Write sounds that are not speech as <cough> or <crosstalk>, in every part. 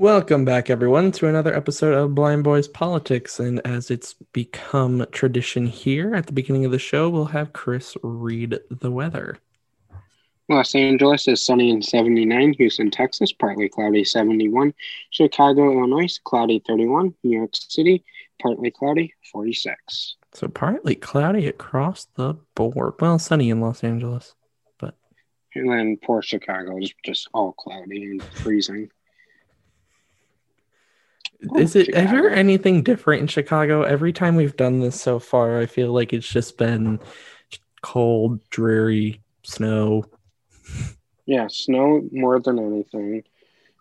Welcome back, everyone, to another episode of Blind Boys Politics. And as it's become tradition here at the beginning of the show, we'll have Chris read the weather. Los Angeles is sunny and 79. Houston, Texas, partly cloudy 71. Chicago, Illinois, cloudy 31. New York City, partly cloudy 46. So partly cloudy across the board. Well, sunny in Los Angeles, but And then poor Chicago is just all cloudy and freezing. Oh, is it ever anything different in Chicago? Every time we've done this so far, I feel like it's just been cold, dreary, snow. Yeah, snow more than anything.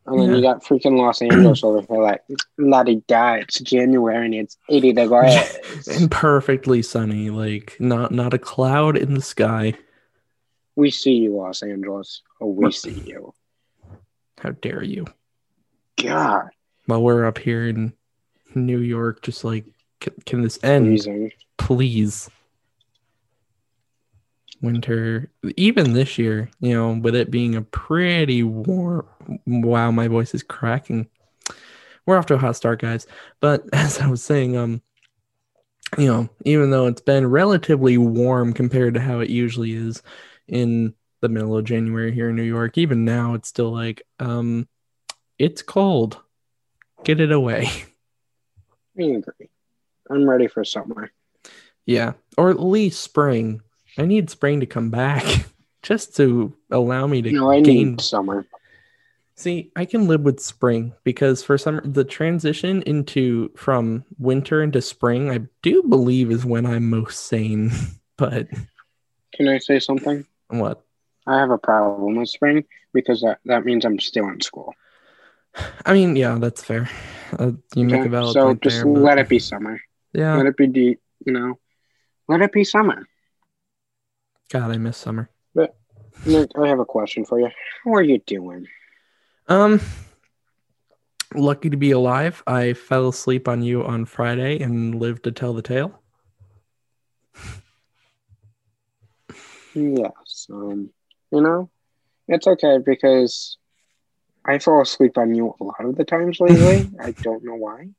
And then you got freaking Los Angeles over here, like, la di da, it's January and it's 80 degrees. <laughs> and perfectly sunny like not not a cloud in the sky we see you, Los Angeles. Oh, we see you. how dare you God, while we're up here in new york just like can, can this end? Freezing. please. Winter even this year you know with it being a pretty warm wow my voice is cracking. We're off to a hot start guys. But <laughs> as i was saying um you know even though it's been relatively warm compared to how it usually is in the middle of january here in new york even now it's still like um it's cold get it away I agree. I'm ready for summer. Yeah, or at least spring. I need spring to come back <laughs> just to allow me to No, I gain. need summer. See, I can live with spring because for some the transition into from winter into spring, I do believe is when I'm most sane. <laughs> but Can I say something? what? I have a problem with spring because that, that means I'm still in school. I mean, yeah, that's fair. Uh, you make a valid So just there. but- let it be summer. yeah, Let it be deep, you know. Let it be summer. God, I miss summer. Nick, I have a question for you. How are you doing? Um, lucky to be alive. I fell asleep on you on Friday and lived to tell the tale. Yes. Um, you know, it's okay because I fall asleep on you a lot of the times lately. <laughs> I don't know why.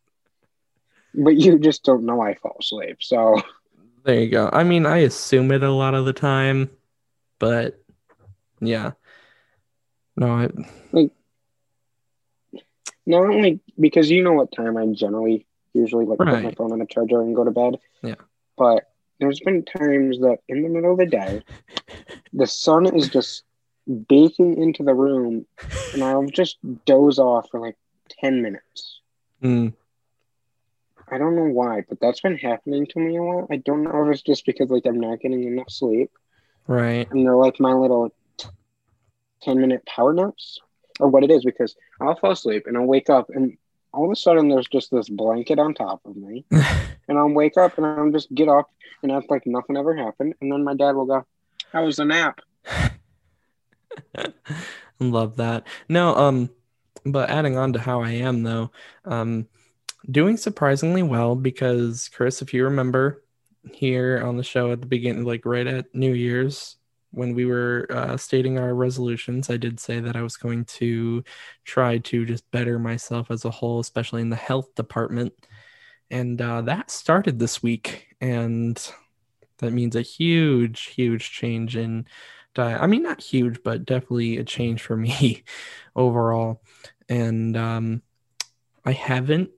But you just don't know I fall asleep. So There you go. I mean, I assume it a lot of the time, but yeah. No, I not only because you know what time I generally usually like put my phone on the charger and go to bed. Yeah. But there's been times that in the middle of the day, <laughs> the sun is just baking into the room, and I'll just doze off for like ten minutes. mm, I don't know why, but that's been happening to me a lot. I don't know if it's just because like I'm not getting enough sleep, right. and they're like my little ten minute power naps, or what it is. Because I'll fall asleep and I'll wake up, and all of a sudden there's just this blanket on top of me, <laughs> and I'll wake up and I'll just get up and act like nothing ever happened, and then my dad will go, "How was the nap?" <laughs> Love that. No, um, but adding on to how I am though, um, doing surprisingly well because Chris, if you remember here on the show at the beginning, like right at New Year's, when we were uh, stating our resolutions, I did say that I was going to try to just better myself as a whole, especially in the health department. And uh, that started this week. And that means a huge, huge change in diet. I mean, not huge, but definitely a change for <laughs> me overall. And um, I haven't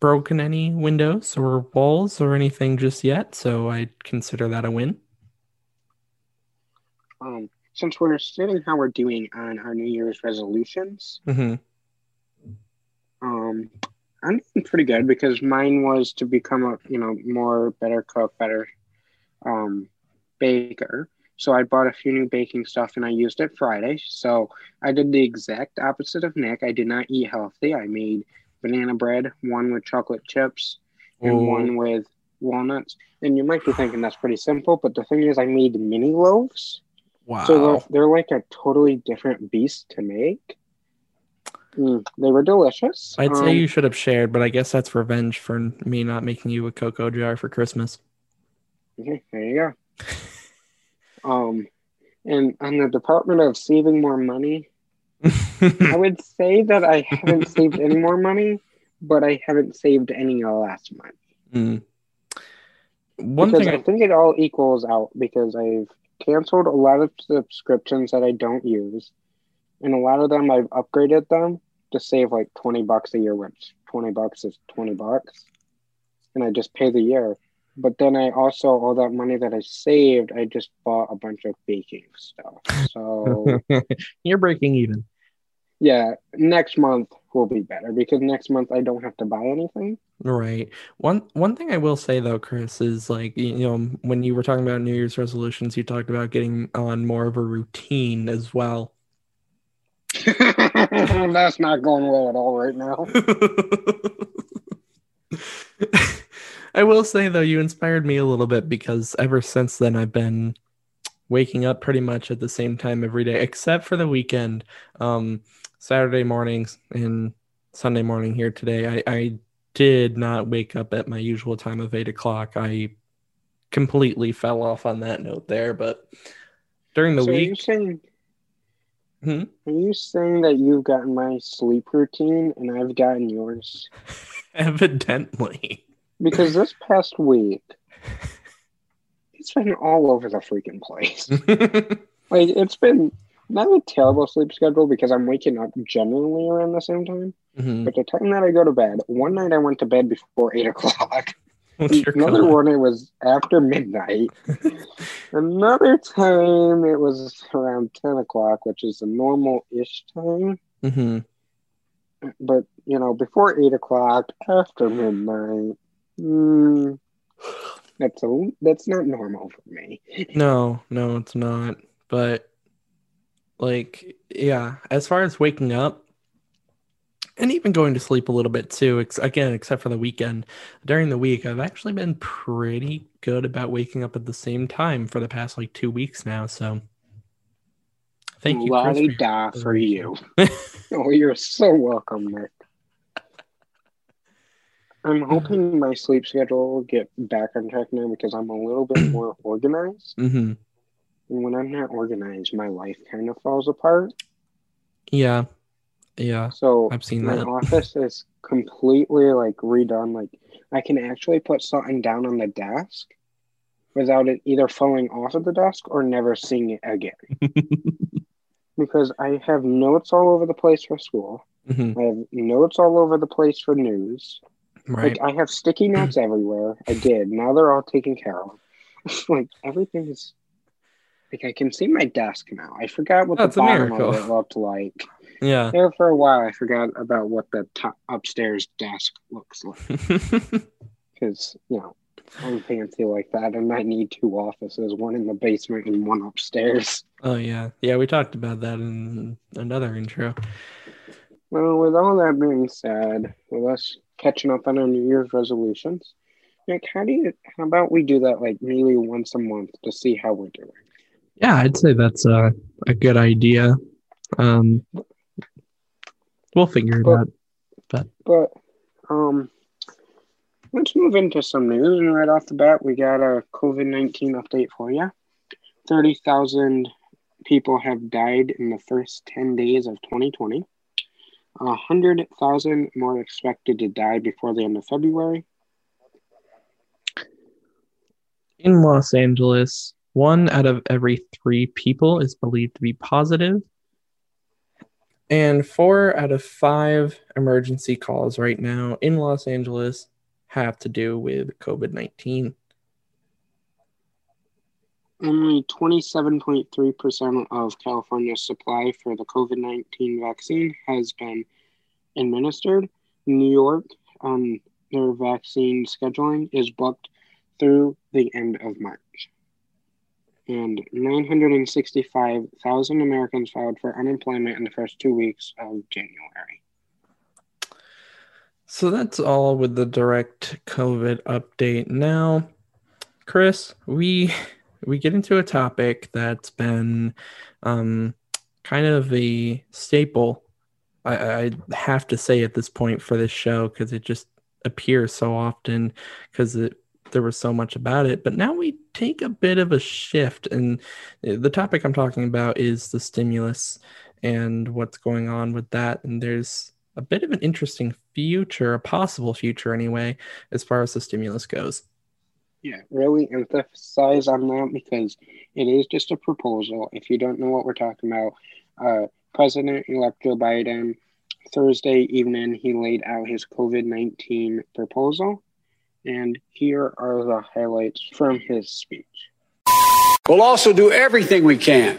broken any windows or walls or anything just yet. So I consider that a win. Um, since we're stating how we're doing on our New Year's resolutions, hmm Um, I'm doing pretty good because mine was to become a you know more better cook, better um, baker. So I bought a few new baking stuff and I used it Friday. So I did the exact opposite of Nick. I did not eat healthy. I made banana bread, one with chocolate chips and Oh. one with walnuts. And you might be thinking that's pretty simple, but the thing is, I made mini loaves. Wow. So they're, they're like a totally different beast to make. Mm, they were delicious. I'd say Um, you should have shared, but I guess that's revenge for me not making you a cocoa jar for Christmas. Okay, there you go. <laughs> um, and on the Department of Saving More Money, I <laughs> would say that I haven't saved any more money, but I haven't saved any less money. Mm. One because thing I I, think it all equals out because I've canceled a lot of subscriptions that I don't use, and a lot of them I've upgraded them to save like twenty bucks a year, which twenty bucks is twenty bucks, and I just pay the year. But then I also all that money that I saved, I just bought a bunch of baking stuff. So <laughs> you're breaking even. yeah, next month will be better because next month I don't have to buy anything. Right. One one thing I will say though, Chris, is like you know when you were talking about New Year's resolutions, you talked about getting on more of a routine as well. <laughs> That's not going well at all right now. <laughs> I will say though, you inspired me a little bit because ever since then I've been waking up pretty much at the same time every day, except for the weekend. Um, Saturday mornings and Sunday morning here today, I, I did not wake up at my usual time of eight o'clock. I completely fell off on that note there, but during the so are you week, saying Hmm? are you saying that you've gotten my sleep routine and I've gotten yours? <laughs> evidently. Because this past week, it's been all over the freaking place. <laughs> Like it's been not a terrible sleep schedule because I'm waking up generally around the same time. Mhm. But the time that I go to bed, one night I went to bed before eight o'clock. <laughs> Another one it was after midnight. <laughs> Another time it was around ten o'clock, which is a normal-ish time. Mhm. But you know, before eight o'clock, after midnight, mm, that's a that's not normal for me. No, no, it's not. But like, yeah, as far as waking up and even going to sleep a little bit too, ex- again, except for the weekend, during the week, I've actually been pretty good about waking up at the same time for the past like two weeks now. So thank you, Chris, for for you. <laughs> Oh, you're so welcome, Nick. I'm hoping my sleep schedule will get back on track now because I'm a little bit <clears throat> more organized. hmm And when I'm not organized, my life kind of falls apart. Yeah, yeah, So I've seen my that. office is completely like redone. Like I can actually put something down on the desk without it either falling off of the desk or never seeing it again. <laughs> because I have notes all over the place for school. hmm I have notes all over the place for news. Right. Like I have sticky <clears throat> notes everywhere. I did. Now they're all taken care of. <laughs> like everything is like I can see my desk now. I forgot what That's the bottom of it looked like. Yeah. There for a while, I forgot about what the top upstairs desk looks like <laughs> because you know I'm fancy like that, and I need two offices, one in the basement and one upstairs. oh yeah, yeah. We talked about that in another intro. Well, with all that being said, with us catching up on our New Year's resolutions. Like, how do you? How about we do that like maybe once a month to see how we're doing? Yeah, I'd say that's a a good idea. Um, we'll figure it out. But but um, let's move into some news. And right off the bat, we got a COVID nineteen update for you. Thirty thousand people have died in the first ten days of twenty twenty. 100,000 more expected to die before the end of February. In Los Angeles, one out of every three people is believed to be positive, and four out of five emergency calls right now in Los Angeles have to do with COVID 19. Only 27.3% of California's supply for the COVID 19 vaccine has been administered. New York, um, their vaccine scheduling is booked through the end of March. And 965,000 Americans filed for unemployment in the first two weeks of January. So that's all with the direct COVID update. Now, Chris, we we get into a topic that's been um, kind of a staple. I, I have to say at this point for this show because it just appears so often because there was so much about it. But now we take a bit of a shift, and the topic I'm talking about is the stimulus and what's going on with that. And there's a bit of an interesting future, a possible future anyway, as far as the stimulus goes. Yeah, really emphasize on that because it is just a proposal. If you don't know what we're talking about, uh, President elect Joe Biden, Thursday evening, he laid out his COVID 19 proposal. And here are the highlights from his speech. We'll also do everything we can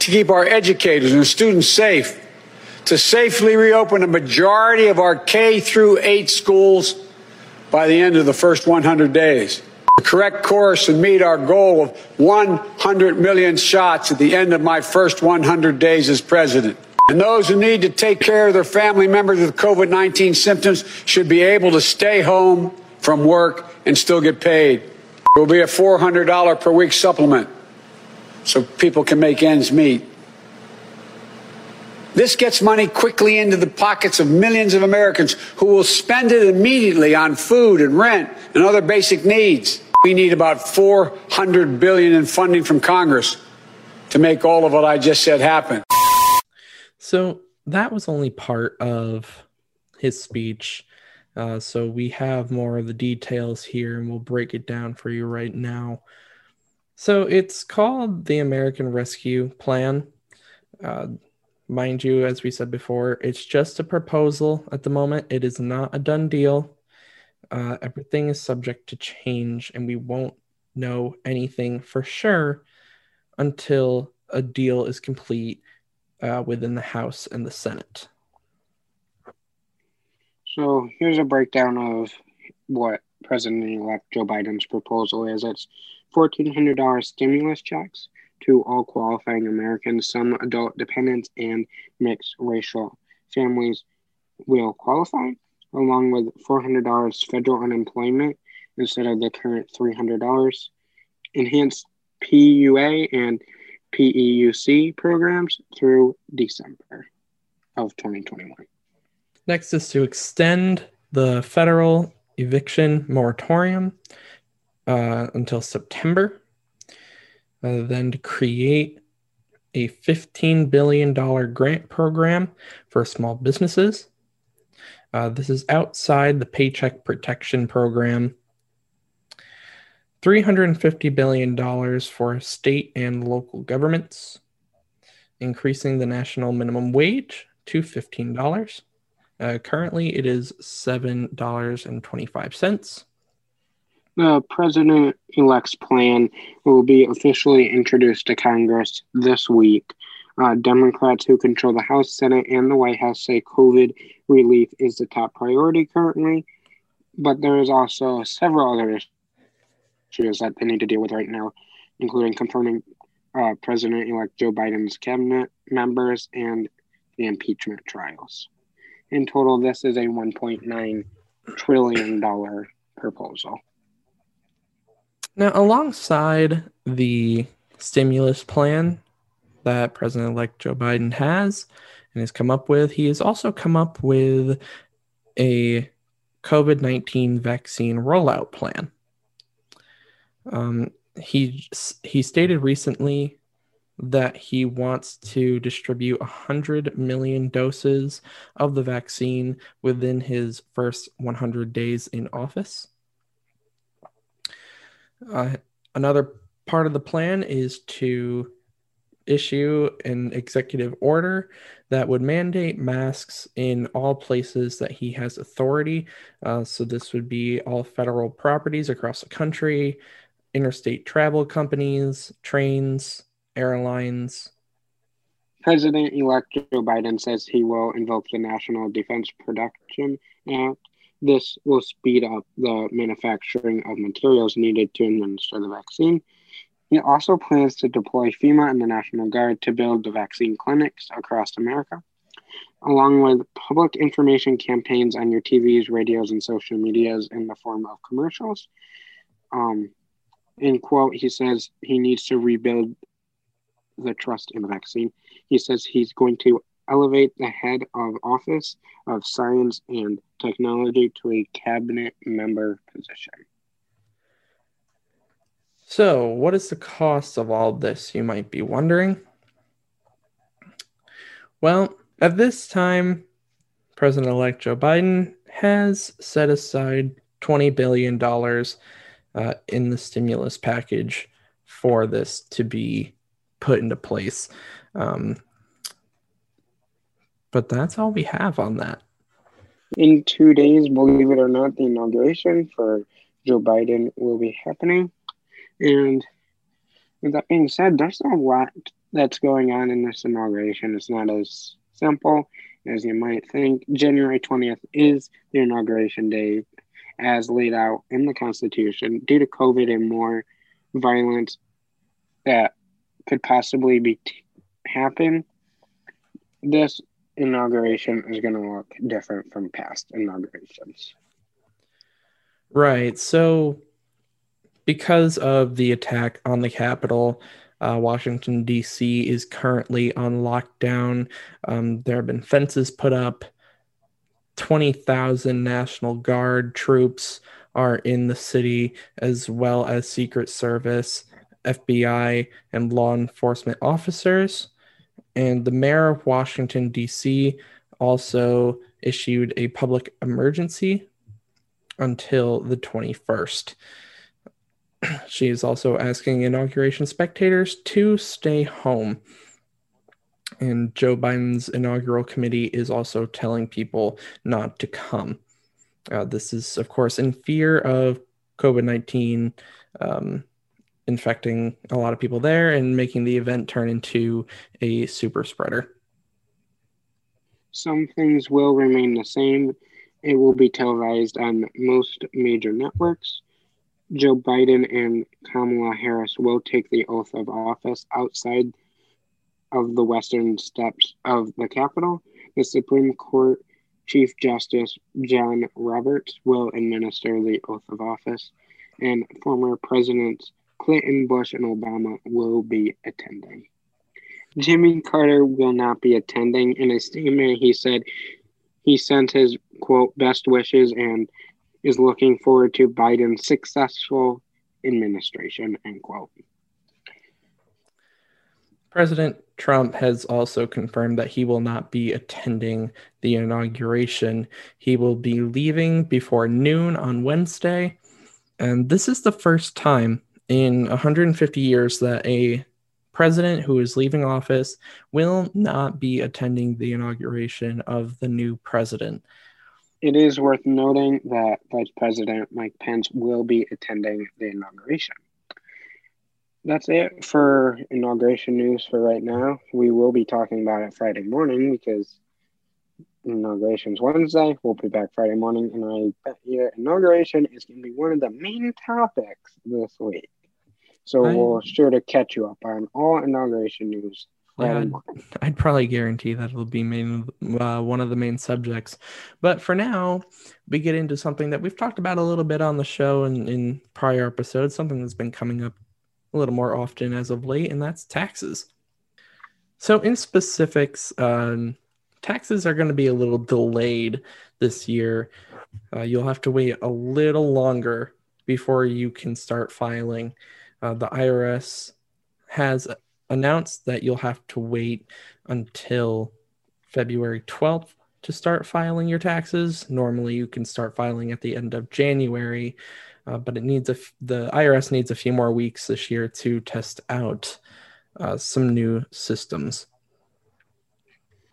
to keep our educators and students safe, to safely reopen a majority of our K through 8 schools by the end of the first 100 days. The correct course and meet our goal of 100 million shots at the end of my first 100 days as president. And those who need to take care of their family members with COVID 19 symptoms should be able to stay home from work and still get paid. There will be a $400 per week supplement so people can make ends meet. This gets money quickly into the pockets of millions of Americans who will spend it immediately on food and rent and other basic needs. We need about 400 billion in funding from Congress to make all of what I just said happen. So that was only part of his speech. Uh, so we have more of the details here and we'll break it down for you right now. So it's called the American Rescue Plan. Uh, mind you, as we said before, it's just a proposal at the moment. It is not a done deal. Uh, everything is subject to change, and we won't know anything for sure until a deal is complete uh, within the House and the Senate. So here's a breakdown of what President-elect Joe Biden's proposal is. It's $1,400 stimulus checks to all qualifying Americans, some adult dependents, and mixed racial families will qualify, along with $400 federal unemployment instead of the current $300, enhanced PUA and PEUC programs through December of 2021. Next is to extend the federal eviction moratorium uh, until September. Uh, then to create a $15 billion grant program for small businesses. Uh, this is outside the Paycheck Protection Program. $350 billion for state and local governments, increasing the national minimum wage to $15. Uh, currently, it is $7.25. The president elect's plan will be officially introduced to Congress this week. Uh, Democrats who control the House, Senate, and the White House say COVID relief is the top priority currently, but there is also several other issues that they need to deal with right now, including confirming uh, President elect Joe Biden's cabinet members and the impeachment trials. In total, this is a $1.9 trillion proposal. Now, alongside the stimulus plan that President elect Joe Biden has and has come up with, he has also come up with a COVID 19 vaccine rollout plan. Um, he, he stated recently that he wants to distribute 100 million doses of the vaccine within his first 100 days in office. Uh, another part of the plan is to issue an executive order that would mandate masks in all places that he has authority. Uh, so, this would be all federal properties across the country, interstate travel companies, trains, airlines. President elect Joe Biden says he will invoke the National Defense Production Act. This will speed up the manufacturing of materials needed to administer the vaccine. He also plans to deploy FEMA and the National Guard to build the vaccine clinics across America, along with public information campaigns on your TVs, radios, and social medias in the form of commercials. Um, in quote, he says he needs to rebuild the trust in the vaccine. He says he's going to elevate the head of office of science and technology to a cabinet member position. So, what is the cost of all this, you might be wondering? Well, at this time, President elect Joe Biden has set aside $20 billion uh, in the stimulus package for this to be put into place. Um, but that's all we have on that. In two days, believe it or not, the inauguration for Joe Biden will be happening. And with that being said, there's a lot that's going on in this inauguration. It's not as simple as you might think. January 20th is the inauguration day as laid out in the Constitution. Due to COVID and more violence that could possibly be t- happen, this inauguration is going to look different from past inaugurations. Right. So, because of the attack on the Capitol, uh, Washington, D.C. is currently on lockdown. Um, there have been fences put up. 20,000 National Guard troops are in the city, as well as Secret Service, FBI, and law enforcement officers. And the mayor of Washington, D.C., also issued a public emergency until the 21st. <clears throat> she is also asking inauguration spectators to stay home. And Joe Biden's inaugural committee is also telling people not to come. Uh, this is, of course, in fear of COVID 19 um, infecting a lot of people there and making the event turn into a super spreader. Some things will remain the same. It will be televised on most major networks. Joe Biden and Kamala Harris will take the oath of office outside of the western steps of the Capitol. The Supreme Court Chief Justice John Roberts will administer the oath of office, and former Presidents Clinton, Bush, and Obama will be attending. Jimmy Carter will not be attending. In a statement, he said he sent his quote best wishes and is looking forward to Biden's successful administration, end quote. President Trump has also confirmed that he will not be attending the inauguration. He will be leaving before noon on Wednesday. And this is the first time in 150 years that a president who is leaving office will not be attending the inauguration of the new president. It is worth noting that Vice President Mike Pence will be attending the inauguration. That's it for inauguration news for right now. We will be talking about it Friday morning because inauguration's Wednesday. We'll be back Friday morning, and I bet your inauguration is going to be one of the main topics this week. So I, we'll sure to catch you up on all inauguration news yeah, I'd, I'd, probably guarantee that it'll be main uh, one of the main subjects. But for now, we get into something that we've talked about a little bit on the show and in prior episodes, something that's been coming up a little more often as of late, and that's taxes. So, in specifics, um, taxes are going to be a little delayed this year. Uh, you'll have to wait a little longer before you can start filing. Uh, the IRS has announced that you'll have to wait until February 12th to start filing your taxes. Normally, you can start filing at the end of January, uh, but it needs a f- the IRS needs a few more weeks this year to test out uh, some new systems.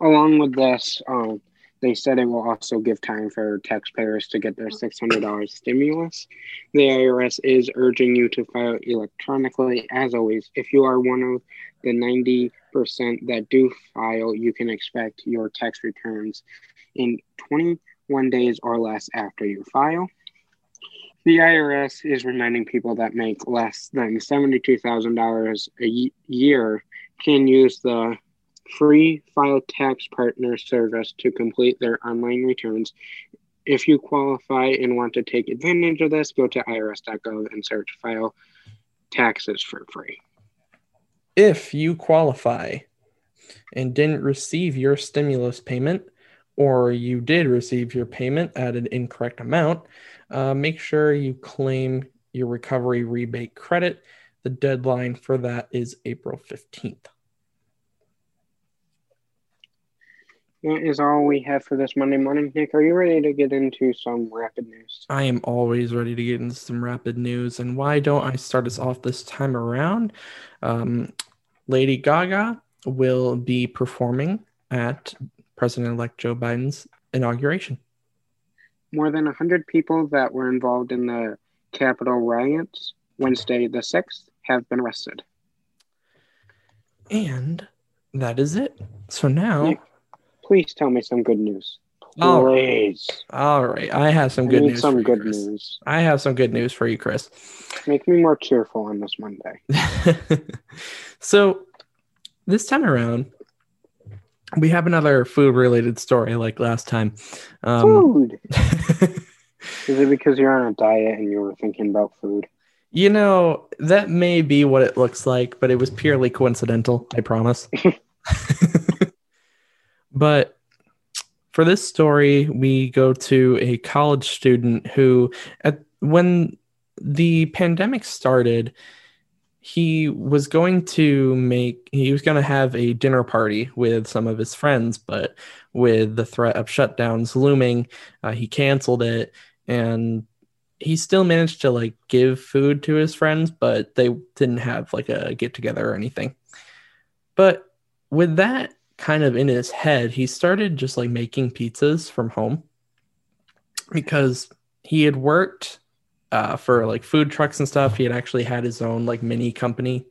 Along with this, um, they said it will also give time for taxpayers to get their $600 stimulus. The IRS is urging you to file electronically. As always, if you are one of the 90% that do file, you can expect your tax returns in 21 days or less after you file. The IRS is reminding people that make less than $72,000 a year can use the free File Tax Partner service to complete their online returns. If you qualify and want to take advantage of this, go to irs.gov and search File Taxes for free. If you qualify and didn't receive your stimulus payment, or you did receive your payment at an incorrect amount, uh, make sure you claim your recovery rebate credit. The deadline for that is April 15th. That is all we have for this Monday morning. Nick, are you ready to get into some rapid news? I am always ready to get into some rapid news. And why don't I start us off this time around? Um, Lady Gaga will be performing at President elect Joe Biden's inauguration. More than 100 people that were involved in the Capitol riots Wednesday the 6th have been arrested. And that is it. So now. Nick, please tell me some good news. Please. All right, I have some I good news. some for you, good Chris. news. I have some good news for you, Chris. Make me more cheerful on this Monday. <laughs> so this time around, we have another food-related story like last time. Um, food. <laughs> Is it because you're on a diet and you were thinking about food? you know that may be what it looks like, but it was purely coincidental. I promise. <laughs> but for this story, we go to a college student who, at when the pandemic started, he was going to make he was going to have a dinner party with some of his friends, but with the threat of shutdowns looming, uh, he canceled it, and he still managed to like give food to his friends, but they didn't have like a get together or anything. But with that kind of in his head, he started just like making pizzas from home because he had worked uh, for like food trucks and stuff. He had actually had his own like mini company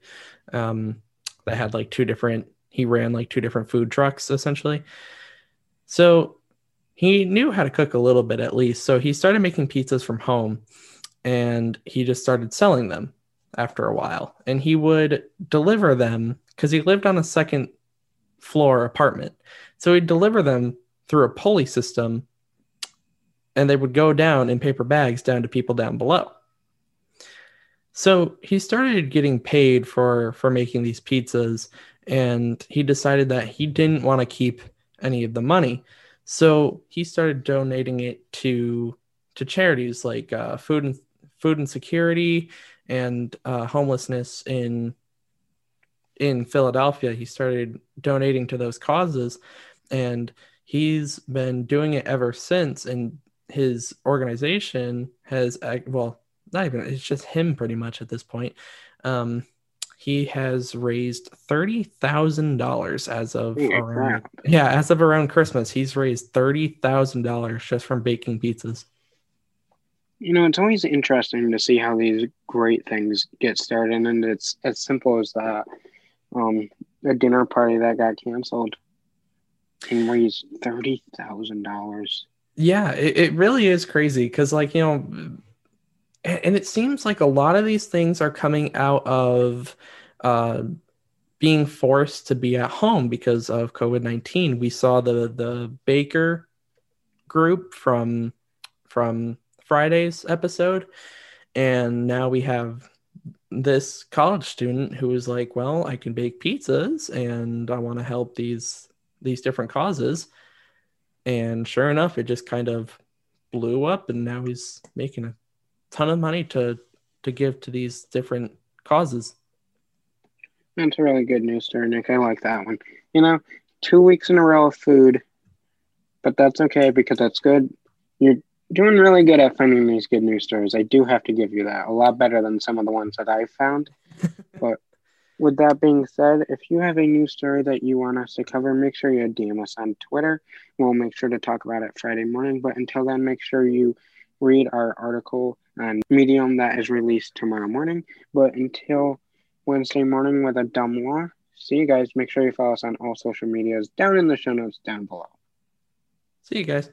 um, that had like two different, he ran like two different food trucks essentially. So he knew how to cook a little bit at least. So he started making pizzas from home and he just started selling them after a while. And he would deliver them because he lived on a second floor apartment. So he'd deliver them through a pulley system and they would go down in paper bags down to people down below. So he started getting paid for for making these pizzas and he decided that he didn't want to keep any of the money. So he started donating it to to charities like uh, food and food insecurity and uh, homelessness in in Philadelphia. He started donating to those causes, and he's been doing it ever since. And his organization has well, not even it's just him pretty much at this point. Um, he has raised thirty thousand dollars as of Holy around crap. yeah, as of around Christmas, he's raised thirty thousand dollars just from baking pizzas. You know, it's always interesting to see how these great things get started, and it's as simple as that. Um, a dinner party that got canceled and raised thirty thousand dollars. Yeah, it, it really is crazy because, like, you know, and, it seems like a lot of these things are coming out of uh, being forced to be at home because of COVID nineteen. We saw the the Baker group from from Friday's episode, and now we have this college student who is like, well, I can bake pizzas and I want to help these these different causes. And sure enough, it just kind of blew up and now he's making a ton of money to to give to these different causes. That's a really good news story, Nick. I like that one. You know, two weeks in a row of food, but that's okay because that's good. You're doing really good at finding these good news stories. I do have to give you that. A lot better than some of the ones that I've found. <laughs> but with that being said, if you have a news story that you want us to cover, make sure you DM us on Twitter. We'll make sure to talk about it Friday morning. But until then, make sure you read our article on Medium that is released tomorrow morning. But until Wednesday morning with a dumb law, see you guys. Make sure you follow us on all social medias down in the show notes down below. See you guys.